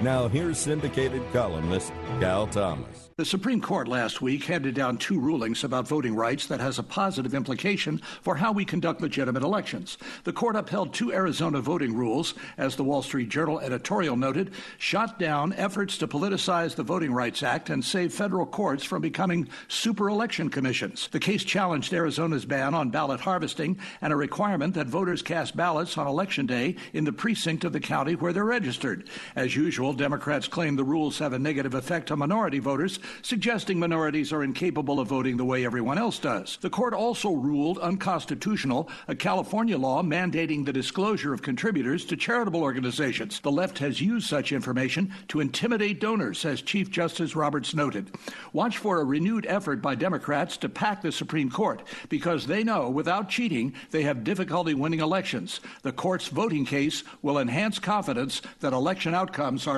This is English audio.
Now, here's syndicated columnist Cal Thomas. The Supreme Court last week handed down two rulings about voting rights that has a positive implication for how we conduct legitimate elections. The court upheld two Arizona voting rules, as the Wall Street Journal editorial noted, shot down efforts to politicize the Voting Rights Act and save federal courts from becoming super election commissions. The case challenged Arizona's ban on ballot harvesting and a requirement that voters cast ballots on election day in the precinct of the county where they're registered. As usual, Democrats claim the rules have a negative effect on minority voters suggesting minorities are incapable of voting the way everyone else does. The court also ruled unconstitutional a California law mandating the disclosure of contributors to charitable organizations. The left has used such information to intimidate donors, as Chief Justice Roberts noted. Watch for a renewed effort by Democrats to pack the Supreme Court because they know without cheating they have difficulty winning elections. The court's voting case will enhance confidence that election outcomes are